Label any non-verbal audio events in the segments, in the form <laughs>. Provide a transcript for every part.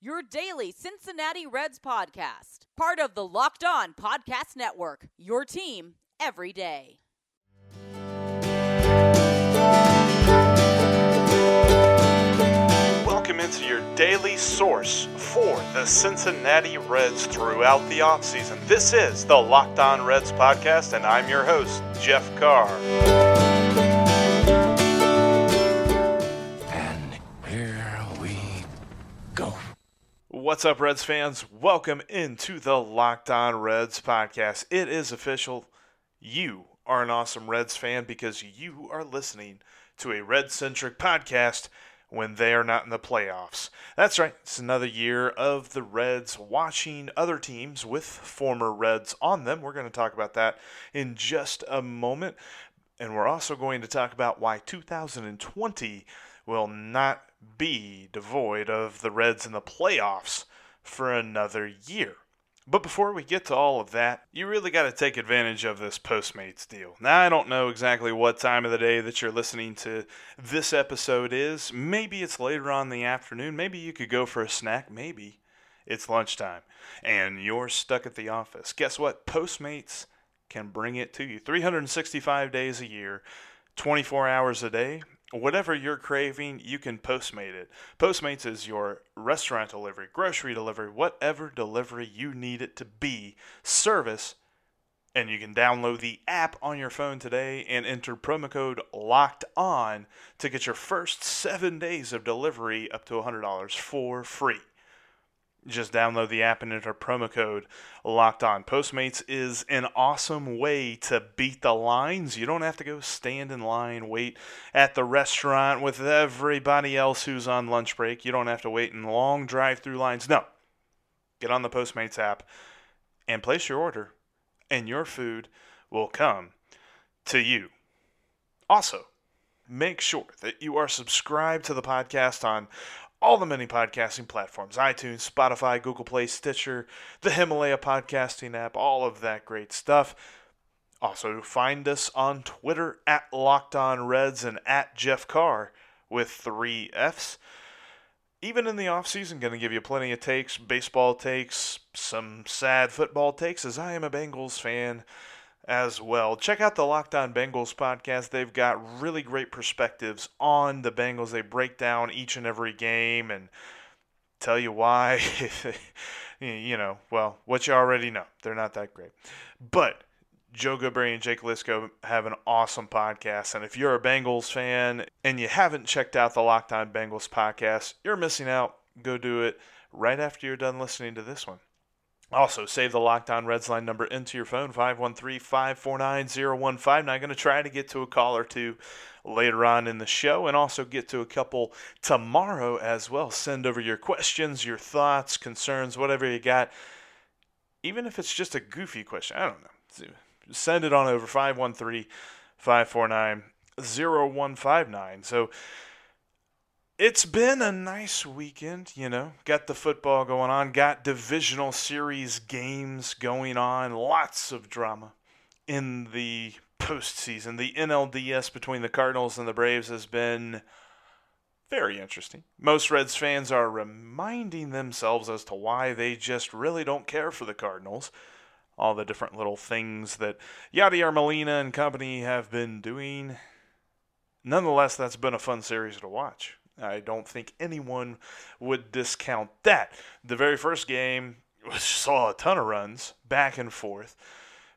your daily Cincinnati Reds podcast, part of the Locked On Podcast Network, your team every day. Welcome into your daily source for the Cincinnati Reds throughout the offseason. This is the Locked On Reds podcast, and I'm your host, Jeff Carr. What's up, Reds fans? Welcome into the Locked On Reds podcast. It is official. You are an awesome Reds fan because you are listening to a Red centric podcast when they are not in the playoffs. That's right, it's another year of the Reds watching other teams with former Reds on them. We're going to talk about that in just a moment. And we're also going to talk about why 2020 will not be devoid of the Reds in the playoffs for another year. But before we get to all of that, you really got to take advantage of this Postmates deal. Now, I don't know exactly what time of the day that you're listening to this episode is. Maybe it's later on in the afternoon. Maybe you could go for a snack. Maybe it's lunchtime and you're stuck at the office. Guess what? Postmates can bring it to you 365 days a year, 24 hours a day, whatever you're craving, you can Postmate it. Postmates is your restaurant delivery, grocery delivery, whatever delivery you need it to be, service. And you can download the app on your phone today and enter promo code LOCKED ON to get your first seven days of delivery up to $100 for free. Just download the app and enter promo code locked on. Postmates is an awesome way to beat the lines. You don't have to go stand in line, wait at the restaurant with everybody else who's on lunch break. You don't have to wait in long drive through lines. No. Get on the Postmates app and place your order, and your food will come to you. Also, make sure that you are subscribed to the podcast on all the many podcasting platforms iTunes, Spotify, Google Play, Stitcher, the Himalaya podcasting app, all of that great stuff. Also, find us on Twitter at Locked On Reds and at Jeff Carr with three F's. Even in the offseason, going to give you plenty of takes, baseball takes, some sad football takes, as I am a Bengals fan as well. Check out the Locked On Bengals podcast. They've got really great perspectives on the Bengals. They break down each and every game and tell you why. <laughs> you know, well, what you already know. They're not that great. But Joe Goodberry and Jake Liscow have an awesome podcast. And if you're a Bengals fan and you haven't checked out the Locked On Bengals podcast, you're missing out. Go do it right after you're done listening to this one. Also, save the Locked On Reds line number into your phone, 513-549-0159. I'm going to try to get to a call or two later on in the show and also get to a couple tomorrow as well. Send over your questions, your thoughts, concerns, whatever you got. Even if it's just a goofy question, I don't know. Send it on over, 513-549-0159. So it's been a nice weekend, you know. Got the football going on, got divisional series games going on, lots of drama in the postseason. The NLDS between the Cardinals and the Braves has been Very interesting. Most Reds fans are reminding themselves as to why they just really don't care for the Cardinals. All the different little things that Yadier Molina and company have been doing. Nonetheless, that's been a fun series to watch. I don't think anyone would discount that. The very first game <laughs> saw a ton of runs back and forth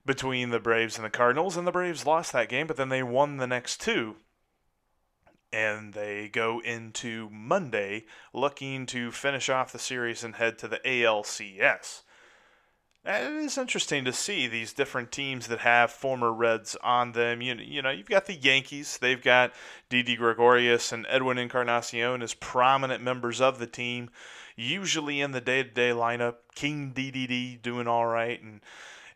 between the Braves and the Cardinals, and the Braves lost that game, but then they won the next two and they go into Monday looking to finish off the series and head to the ALCS. And it is interesting to see these different teams that have former Reds on them. You, you know, you've got the Yankees. They've got Didi Gregorius and Edwin Encarnacion as prominent members of the team, usually in the day-to-day lineup. King DDD doing all right, and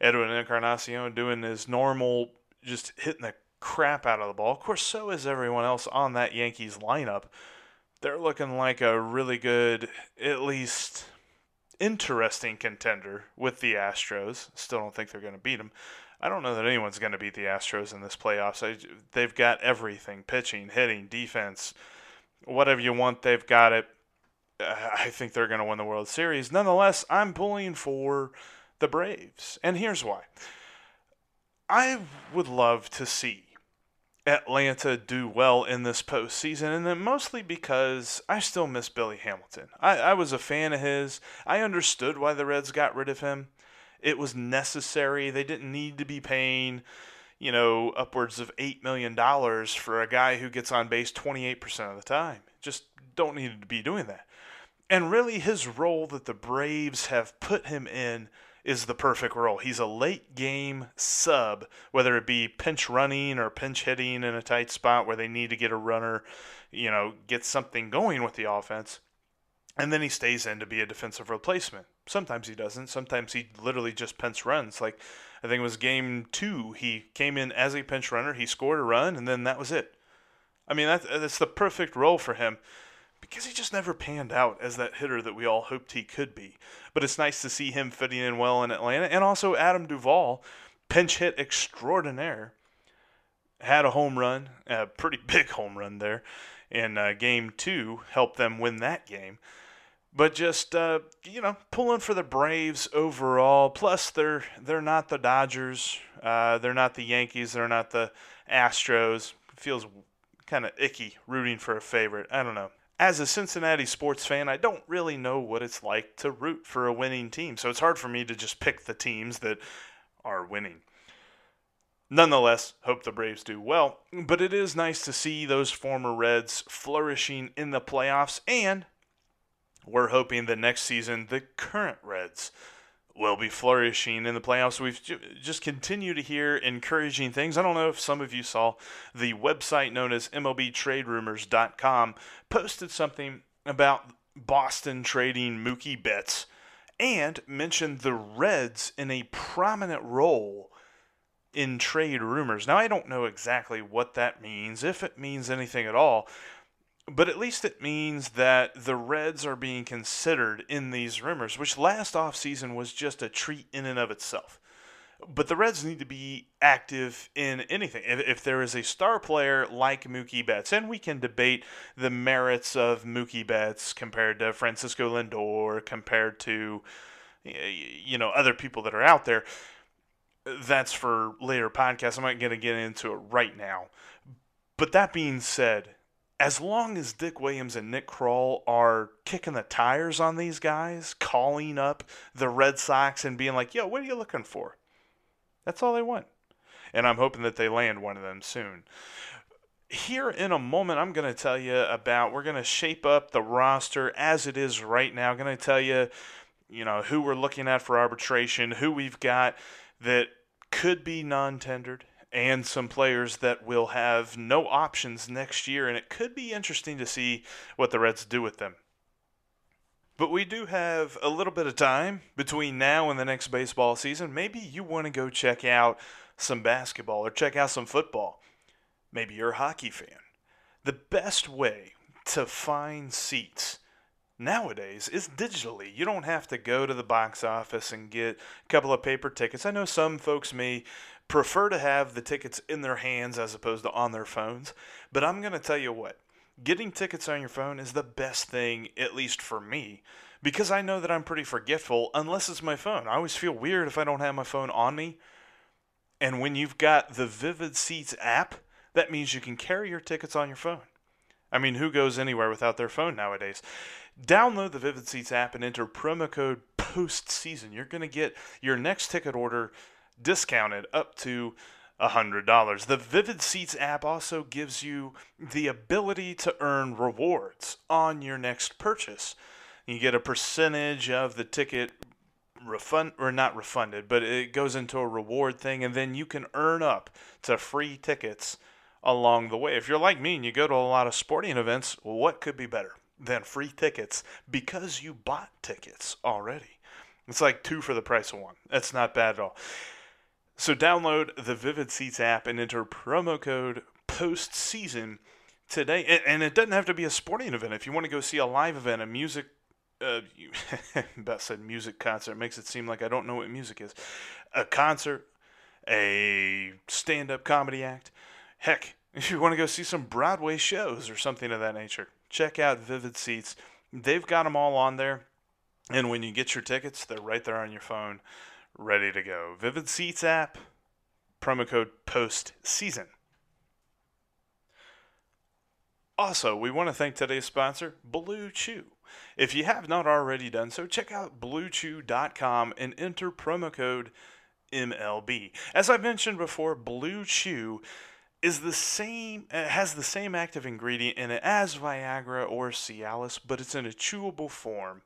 Edwin Encarnacion doing his normal, just hitting the crap out of the ball. Of course, so is everyone else on that Yankees lineup. They're looking like a really good, at least interesting contender with the Astros. Still don't think they're going to beat them. I don't know that anyone's going to beat the Astros in this playoffs. they've got everything pitching, hitting, defense, whatever you want, they've got it. I think they're going to win the World Series. Nonetheless, I'm pulling for the Braves. And here's why I would love to see Atlanta do well in this postseason, and then mostly because I still miss Billy Hamilton. I, I was a fan of his. I understood why the Reds got rid of him. It was necessary. They didn't need to be paying, you know, upwards of $8 million for a guy who gets on base 28% of the time. Just don't need to be doing that. And really, his role that the Braves have put him in is the perfect role. He's a late game sub, whether it be pinch running or pinch hitting in a tight spot where they need to get a runner, you know, get something going with the offense. And then he stays in to be a defensive replacement. Sometimes he doesn't. Sometimes he literally just pinch runs. Like I think it was game two, he came in as a pinch runner, he scored a run, and then that was it. I mean, that's, that's the perfect role for him because he just never panned out as that hitter that we all hoped he could be. But it's nice to see him fitting in well in Atlanta. And also Adam Duvall, pinch hit extraordinaire, had a home run, a pretty <laughs> big home run there in uh, game two, helped them win that game. But just uh, you know, pulling for the Braves overall. Plus, they're they're not the Dodgers, uh, they're not the Yankees, they're not the Astros. It feels kind of icky rooting for a favorite. I don't know as a Cincinnati sports fan, I don't really know what it's like to root for a winning team. So it's hard for me to just pick the teams that are winning. Nonetheless, hope the Braves do well, but it is nice to see those former Reds flourishing in the playoffs, and we're hoping that next season the current Reds will be flourishing in the playoffs. We've just continued to hear encouraging things. I don't know if some of you saw the website known as MLBTradeRumors.com posted something about Boston trading Mookie Betts and mentioned the Reds in a prominent role in trade rumors. Now, I don't know exactly what that means, if it means anything at all, but at least it means that the Reds are being considered in these rumors, which last offseason was just a treat in and of itself. But the Reds need to be active in anything. If, if there is a star player like Mookie Betts, and we can debate the merits of Mookie Betts compared to Francisco Lindor, compared to you know other people that are out there. That's for later podcasts. I'm not going to get into it right now. But that being said, as long as Dick Williams and Nick Krall are kicking the tires on these guys, calling up the Red Sox and being like, yo, what are you looking for? That's all they want. And I'm hoping that they land one of them soon. Here in a moment, I'm going to tell you about, we're going to shape up the roster as it is right now. I'm going to tell you, you know, who we're looking at for arbitration, who we've got that could be non tendered and some players that will have no options next year, and it could be interesting to see what the Reds do with them. But we do have a little bit of time between now and the next baseball season. Maybe you want to go check out some basketball or check out some football. Maybe you're a hockey fan. The best way to find seats nowadays is digitally. You don't have to go to the box office and get a couple of paper tickets. I know some folks may prefer to have the tickets in their hands as opposed to on their phones. But I'm going to tell you what, getting tickets on your phone is the best thing, at least for me, because I know that I'm pretty forgetful unless it's my phone. I always feel weird if I don't have my phone on me. And when you've got the Vivid Seats app, that means you can carry your tickets on your phone. I mean, who goes anywhere without their phone nowadays? Download the Vivid Seats app and enter promo code postseason. You're going to get your next ticket order discounted up to $100. The Vivid Seats app also gives you the ability to earn rewards on your next purchase. You get a percentage of the ticket refund or not refunded, but it goes into a reward thing and then you can earn up to free tickets along the way. If you're like me and you go to a lot of sporting events, what could be better than free tickets because you bought tickets already? It's like two for the price of one. That's not bad at all. So download the Vivid Seats app and enter promo code postseason today. And, it doesn't have to be a sporting event. If you want to go see a live event, a music uh, <laughs> Beth said music concert. It makes it seem like I don't know what music is. A concert, a stand up comedy act. Heck, <laughs> if you want to go see some Broadway shows or something of that nature, check out Vivid Seats. They've got them all on there. And when you get your tickets, they're right there on your phone, ready to go. Vivid Seats app, promo code post season. Also, we want to thank today's sponsor, Blue Chew. If you have not already done so, check out bluechew.com and enter promo code MLB. As I mentioned before, Blue Chew is the same uh, has the same active ingredient in it as Viagra or Cialis, but it's in a chewable form,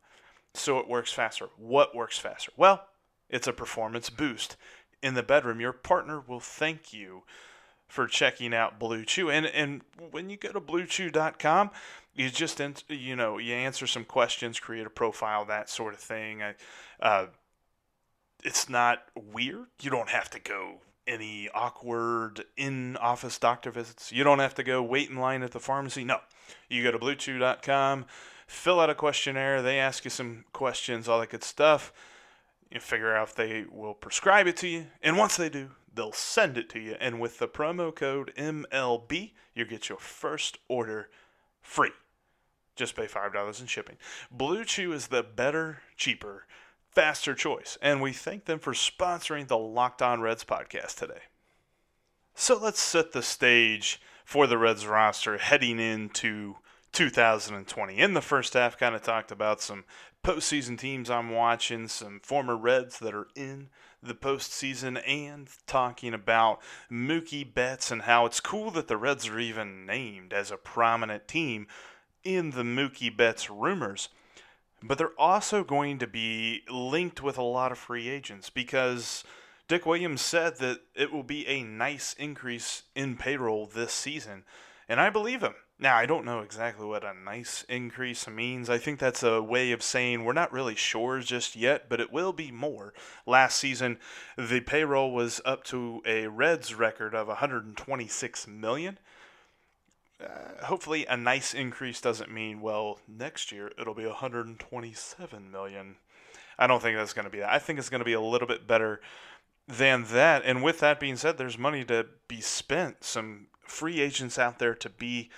so it works faster. What works faster? Well, it's a performance boost. In the bedroom, your partner will thank you for checking out Blue Chew. And and when you go to bluechew.com, you just you know you answer some questions, create a profile, that sort of thing. Uh, it's not weird. You don't have to go any awkward in office doctor visits. You don't have to go wait in line at the pharmacy. No. You go to bluechew.com, fill out a questionnaire, they ask you some questions, all that good stuff. You figure out if they will prescribe it to you. And once they do, they'll send it to you. And with the promo code MLB, you get your first order free. Just pay $5 in shipping. Blue Chew is the better, cheaper faster choice. And we thank them for sponsoring the Locked On Reds podcast today. So let's set the stage for the Reds roster heading into 2020. In the first half, kind of talked about some postseason teams I'm watching, some former Reds that are in the postseason, and talking about Mookie Betts and how it's cool that the Reds are even named as a prominent team in the Mookie Betts rumors but they're also going to be linked with a lot of free agents because Dick Williams said that it will be a nice increase in payroll this season, and I believe him. Now, I don't know exactly what a nice increase means. I think that's a way of saying we're not really sure just yet, but it will be more. Last season, the payroll was up to a Reds record of 126 million uh, hopefully a nice increase doesn't mean well next year it'll be 127 million. I don't think that's going to be that. I think it's going to be a little bit better than that. And with that being said, there's money to be spent. Some free agents out there to be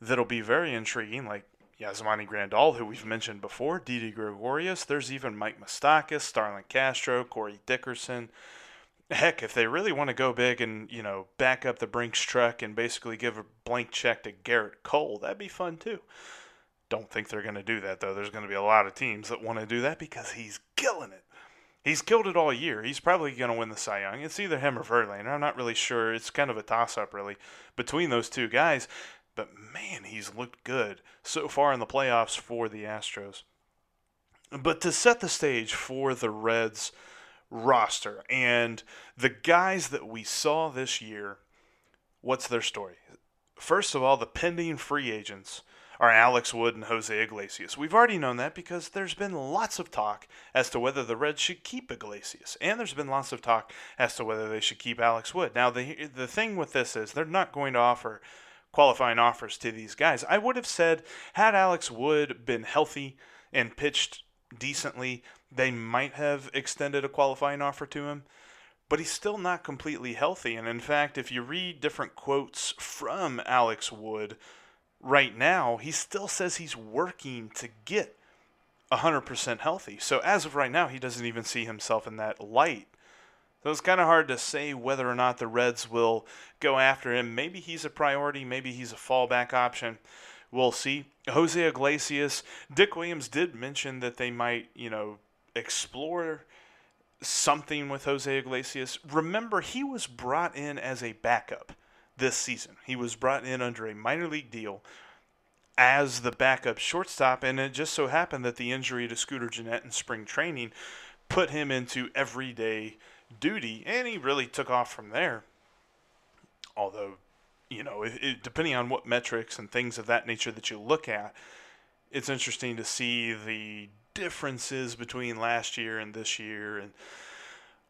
that'll be very intriguing, like Yasmani Grandal, who we've mentioned before, Didi Gregorius. There's even Mike Moustakas, Starlin Castro, Corey Dickerson heck, if they really want to go big and you know back up the Brinks truck and basically give a blank check to Gerrit Cole, that'd be fun too. Don't think they're going to do that though. There's going to be a lot of teams that want to do that because he's killing it. He's killed it all year. He's probably going to win the Cy Young. It's either him or Verlander. I'm not really sure. It's kind of a toss-up really between those two guys. But man, he's looked good so far in the playoffs for the Astros. But to set the stage for the Reds roster. And the guys that we saw this year, what's their story? First of all, the pending free agents are Alex Wood and Jose Iglesias. We've already known that because there's been lots of talk as to whether the Reds should keep Iglesias, and there's been lots of talk as to whether they should keep Alex Wood. Now, the the thing with this is they're not going to offer qualifying offers to these guys. I would have said had Alex Wood been healthy and pitched decently, they might have extended a qualifying offer to him, but he's still not completely healthy. And in fact, if you read different quotes from Alex Wood, right now, he still says he's working to get 100% healthy. So as of right now, he doesn't even see himself in that light. So it's kind of hard to say whether or not the Reds will go after him. Maybe he's a priority, maybe he's a fallback option. We'll see. Jose Iglesias, Dick Williams did mention that they might, you know, explore something with Jose Iglesias. Remember, he was brought in as a backup this season. He was brought in under a minor league deal as the backup shortstop, and it just so happened that the injury to Scooter Gennett in spring training put him into everyday duty, and he really took off from there. Although, you know, it, it, depending on what metrics and things of that nature that you look at, it's interesting to see the differences between last year and this year and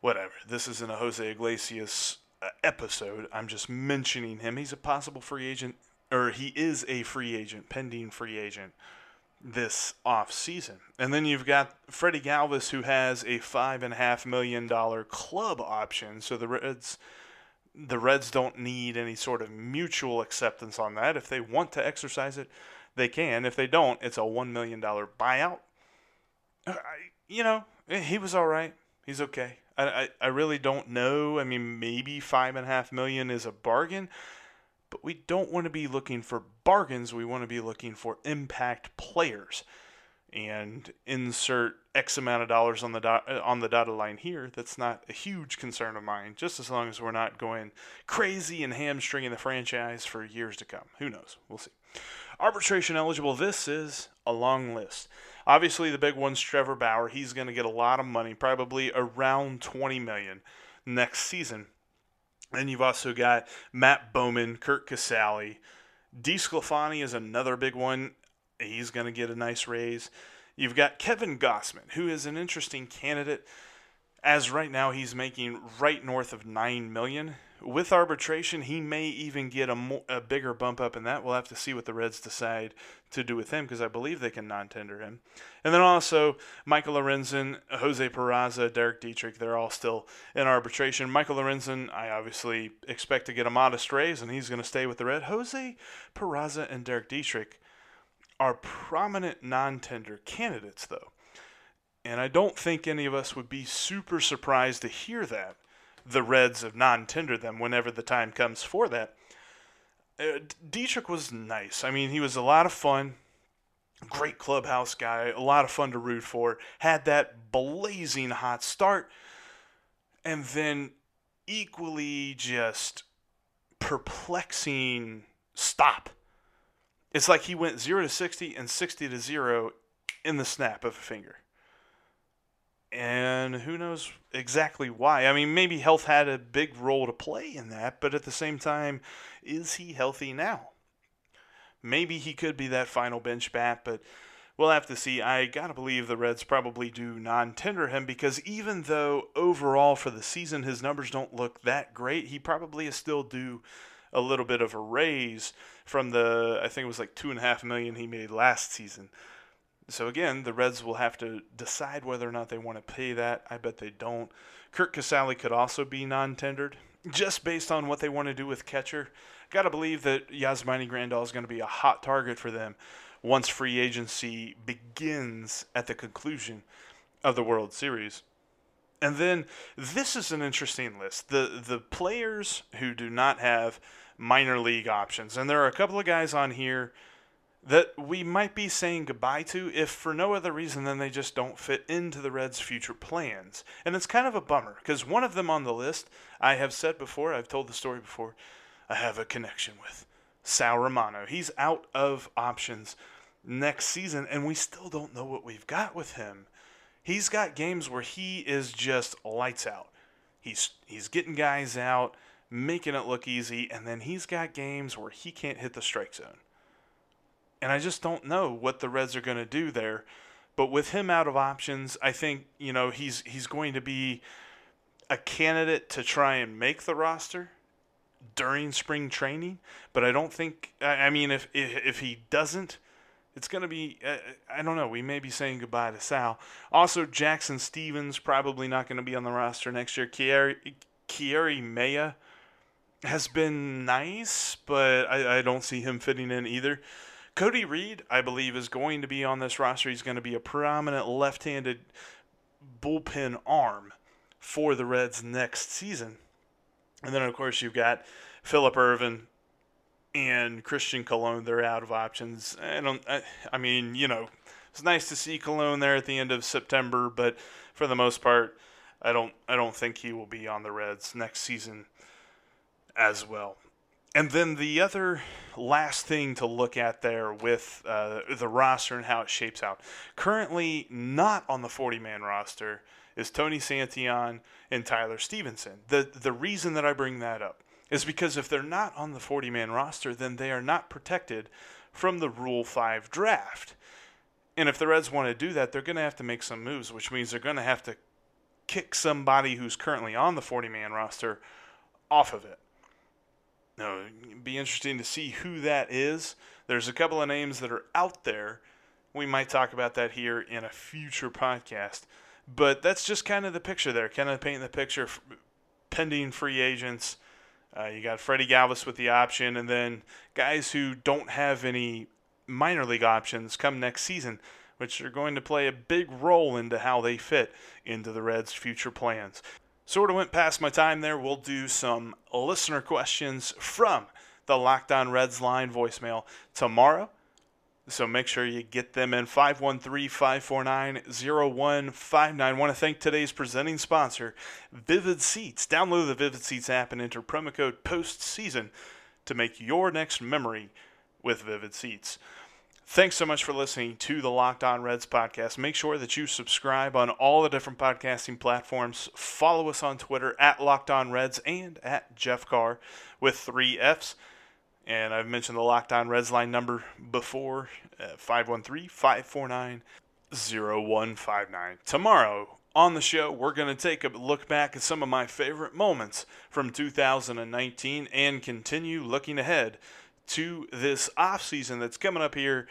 whatever. This isn't a Jose Iglesias uh, episode. I'm just mentioning him. He's a possible free agent, or he is a free agent, pending free agent this off season. And then you've got Freddie Galvis, who has a five and a half million dollar club option. So the Reds, the Reds don't need any sort of mutual acceptance on that. If they want to exercise it, they can. If they don't, it's a one million dollar buyout. Uh, I, you know, eh, he was all right. He's okay. I, I, I really don't know. I mean, maybe five and a half million is a bargain but we don't want to be looking for bargains. We want to be looking for impact players. And insert X amount of dollars on the dot, uh, on the dotted line here. That's not a huge concern of mine. Just as long as we're not going crazy and hamstringing the franchise for years to come. Who knows? We'll see. Arbitration eligible. This is a long list. Obviously, the big one's Trevor Bauer. He's going to get a lot of money, probably around 20 million next season. And you've also got Matt Bowman, Curt Casali. DeSclafani is another big one. He's going to get a nice raise. You've got Kevin Gausman, who is an interesting candidate. As right now, he's making right north of nine million. With arbitration, he may even get a, mo- a bigger bump up in that. We'll have to see what the Reds decide to do with him because I believe they can non-tender him. And then also Michael Lorenzen, Jose Peraza, Derek Dietrich, they're all still in arbitration. Michael Lorenzen, I obviously expect to get a modest raise, and he's going to stay with the Red. Jose Peraza and Derek Dietrich are prominent non-tender candidates, though. And I don't think any of us would be super surprised to hear that the Reds have non-tendered them whenever the time comes for that. Uh, Dietrich was nice. I mean, he was a lot of fun. Great clubhouse guy, a lot of fun to root for. Had that blazing hot start, and then equally just perplexing stop. It's like he went 0 to 60 and 60 to 0 in the snap of a finger and who knows exactly why. I mean, maybe health had a big role to play in that, but at the same time, is he healthy now? Maybe he could be that final bench bat, but we'll have to see. I gotta believe the Reds probably do non tender him because even though overall for the season his numbers don't look that great, he probably is still due a little bit of a raise from the I think it was like two and a half million he made last season. So again, the Reds will have to decide whether or not they want to pay that. I bet they don't. Curt Casali could also be non-tendered, just based on what they want to do with catcher. Got to believe that Yasmani Grandal is going to be a hot target for them once free agency begins at the conclusion of the World Series. And then this is an interesting list. The the players who do not have minor league options. And there are a couple of guys on here that we might be saying goodbye to if for no other reason than they just don't fit into the Reds' future plans. And it's kind of a bummer because one of them on the list, I have said before, I've told the story before, I have a connection with Sal Romano. He's out of options next season, and we still don't know what we've got with him. He's got games where he is just lights out. He's he's getting guys out, making it look easy, and then he's got games where he can't hit the strike zone and I just don't know what the Reds are going to do there. But with him out of options, I think you know he's he's going to be a candidate to try and make the roster during spring training. But I don't think. I mean, if if, if he doesn't, it's going to be. Uh, I don't know. We may be saying goodbye to Sal. Also, Jackson Stephens probably not going to be on the roster next year. Keury, Keury Mella has been nice, but I, I don't see him fitting in either. Cody Reed, I believe, is going to be on this roster. He's going to be a prominent left handed bullpen arm for the Reds next season. And then, of course, you've got Phillip Ervin and Christian Colon. They're out of options. I don't. Um, I, I mean, you know, it's nice to see Colon there at the end of September, but for the most part, I don't. I don't think he will be on the Reds next season as well. And then the other last thing to look at there with uh, the roster and how it shapes out. Currently, not on the 40 man roster is Tony Santillan and Tyler Stephenson. The, the reason that I bring that up is because if they're not on the 40 man roster, then they are not protected from the Rule 5 draft. And if the Reds want to do that, they're going to have to make some moves, which means they're going to have to kick somebody who's currently on the 40 man roster off of it. Now, it'd be interesting to see who that is. There's a couple of names that are out there. We might talk about that here in a future podcast. But that's just kind of the picture there. Kind of painting the picture pending free agents. Uh, you got Freddie Galvis with the option, and then guys who don't have any minor league options come next season, which are going to play a big role into how they fit into the Reds' future plans. Sort of went past my time there. We'll do some listener questions from the Locked On Reds line voicemail tomorrow. So make sure you get them in 513 549 0159. Want to thank today's presenting sponsor, Vivid Seats. Download the Vivid Seats app and enter promo code POSTSEASON to make your next memory with Vivid Seats. Thanks so much for listening to the Locked On Reds podcast. Make sure that you subscribe on all the different podcasting platforms. Follow us on Twitter at Locked On Reds and at Jeff Carr with three F's. And I've mentioned the Locked On Reds line number before uh, 513 549 0159. Tomorrow on the show, we're going to take a look back at some of my favorite moments from 2019 and continue looking ahead to this off season that's coming up here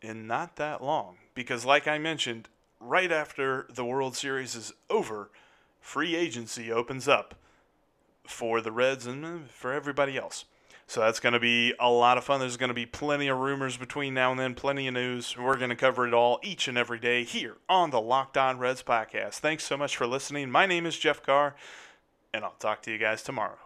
in not that long. Because, like I mentioned, right after the World Series is over, free agency opens up for the Reds and uh, for everybody else. So that's going to be a lot of fun. There's going to be plenty of rumors between now and then, plenty of news. We're going to cover it all each and every day here on the Locked On Reds podcast. Thanks so much for listening. My name is Jeff Carr, and I'll talk to you guys tomorrow.